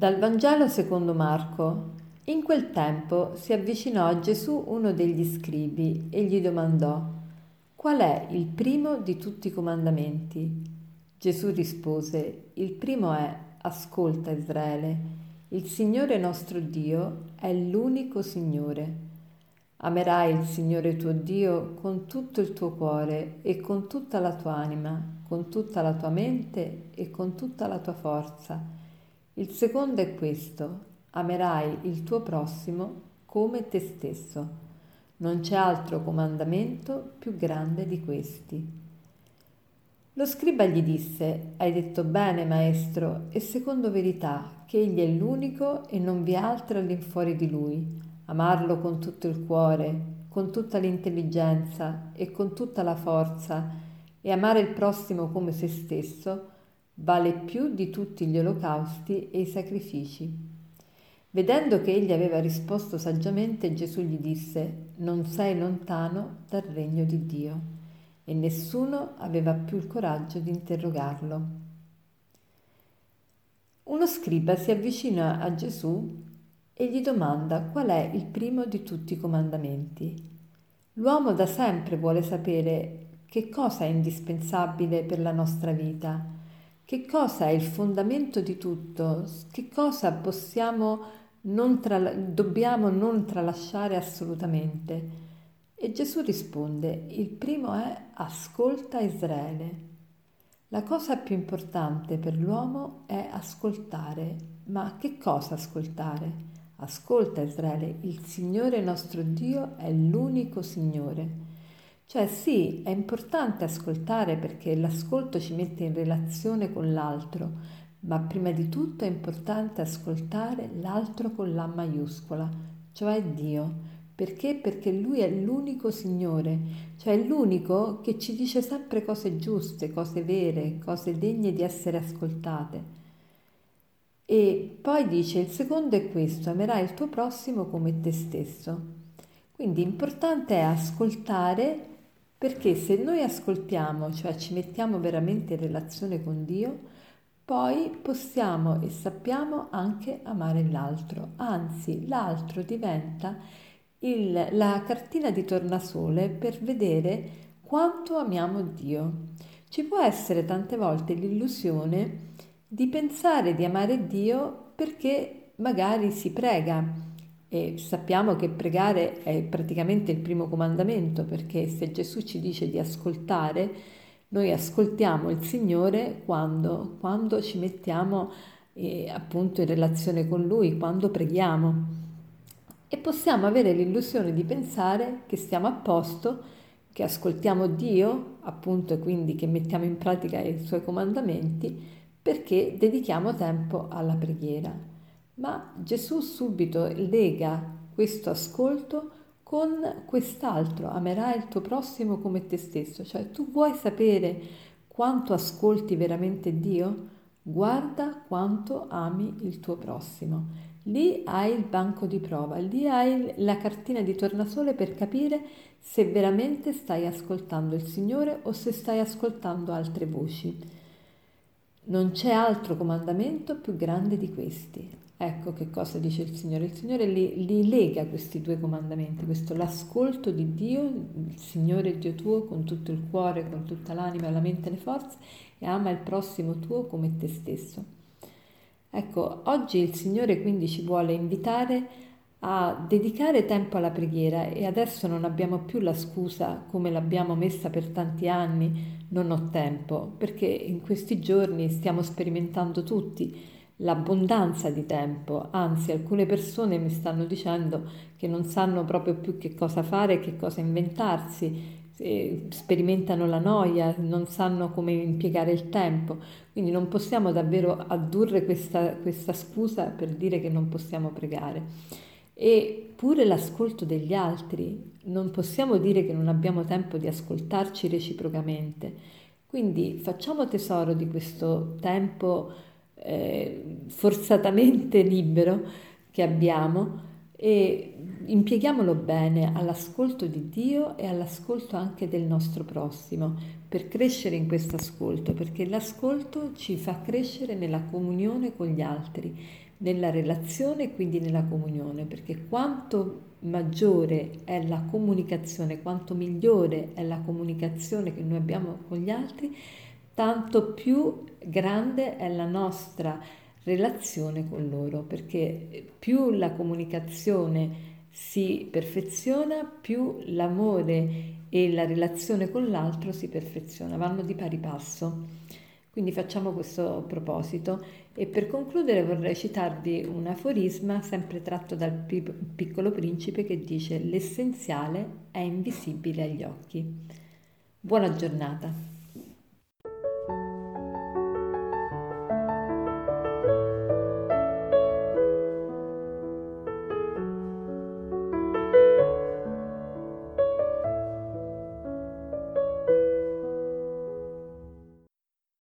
Dal Vangelo secondo Marco. In quel tempo si avvicinò a Gesù uno degli scribi e gli domandò Qual è il primo di tutti i comandamenti? Gesù rispose Il primo è Ascolta Israele, il Signore nostro Dio è l'unico Signore. Amerai il Signore tuo Dio con tutto il tuo cuore e con tutta la tua anima, con tutta la tua mente e con tutta la tua forza il secondo è questo, amerai il tuo prossimo come te stesso. Non c'è altro comandamento più grande di questi. Lo scriba gli disse, hai detto bene maestro, e secondo verità, che egli è l'unico e non vi è altro all'infuori di lui. Amarlo con tutto il cuore, con tutta l'intelligenza e con tutta la forza, e amare il prossimo come se stesso, vale più di tutti gli olocausti e i sacrifici. Vedendo che egli aveva risposto saggiamente, Gesù gli disse, non sei lontano dal regno di Dio. E nessuno aveva più il coraggio di interrogarlo. Uno scriba si avvicina a Gesù e gli domanda qual è il primo di tutti i comandamenti. L'uomo da sempre vuole sapere che cosa è indispensabile per la nostra vita che cosa è il fondamento di tutto? Che cosa possiamo non tra, dobbiamo non tralasciare assolutamente? E Gesù risponde, il primo è ascolta Israele. La cosa più importante per l'uomo è ascoltare. Ma che cosa ascoltare? Ascolta Israele, il Signore nostro Dio è l'unico Signore. Cioè sì, è importante ascoltare perché l'ascolto ci mette in relazione con l'altro, ma prima di tutto è importante ascoltare l'altro con la maiuscola, cioè Dio. Perché? Perché Lui è l'unico Signore, cioè l'unico che ci dice sempre cose giuste, cose vere, cose degne di essere ascoltate. E poi dice, il secondo è questo, amerai il tuo prossimo come te stesso. Quindi importante è ascoltare perché se noi ascoltiamo, cioè ci mettiamo veramente in relazione con Dio, poi possiamo e sappiamo anche amare l'altro, anzi l'altro diventa il, la cartina di tornasole per vedere quanto amiamo Dio. Ci può essere tante volte l'illusione di pensare di amare Dio perché magari si prega, e sappiamo che pregare è praticamente il primo comandamento, perché se Gesù ci dice di ascoltare, noi ascoltiamo il Signore quando, quando ci mettiamo eh, appunto in relazione con Lui, quando preghiamo. E possiamo avere l'illusione di pensare che stiamo a posto, che ascoltiamo Dio, appunto, e quindi che mettiamo in pratica i Suoi comandamenti, perché dedichiamo tempo alla preghiera. Ma Gesù subito lega questo ascolto con quest'altro, amerai il tuo prossimo come te stesso, cioè tu vuoi sapere quanto ascolti veramente Dio? Guarda quanto ami il tuo prossimo. Lì hai il banco di prova, lì hai la cartina di tornasole per capire se veramente stai ascoltando il Signore o se stai ascoltando altre voci. Non c'è altro comandamento più grande di questi. Ecco che cosa dice il Signore. Il Signore li, li, lega questi due comandamenti, questo l'ascolto di Dio, il Signore Dio tuo con tutto il cuore, con tutta l'anima, la mente e le forze e ama il prossimo tuo come te stesso. Ecco, oggi il Signore quindi ci vuole invitare a dedicare tempo alla preghiera e adesso non abbiamo più la scusa come l'abbiamo messa per tanti anni, non ho tempo, perché in questi giorni stiamo sperimentando tutti l'abbondanza di tempo, anzi alcune persone mi stanno dicendo che non sanno proprio più che cosa fare, che cosa inventarsi, sperimentano la noia, non sanno come impiegare il tempo, quindi non possiamo davvero addurre questa, questa scusa per dire che non possiamo pregare. E pure l'ascolto degli altri, non possiamo dire che non abbiamo tempo di ascoltarci reciprocamente. Quindi facciamo tesoro di questo tempo eh, forzatamente libero che abbiamo e impieghiamolo bene all'ascolto di Dio e all'ascolto anche del nostro prossimo per crescere in questo ascolto, perché l'ascolto ci fa crescere nella comunione con gli altri, nella relazione e quindi nella comunione, perché quanto maggiore è la comunicazione, quanto migliore è la comunicazione che noi abbiamo con gli altri, tanto più grande è la nostra relazione con loro, perché più la comunicazione si perfeziona, più l'amore e la relazione con l'altro si perfeziona, vanno di pari passo. Quindi facciamo questo proposito e per concludere vorrei citarvi un aforisma sempre tratto dal piccolo principe che dice l'essenziale è invisibile agli occhi. Buona giornata.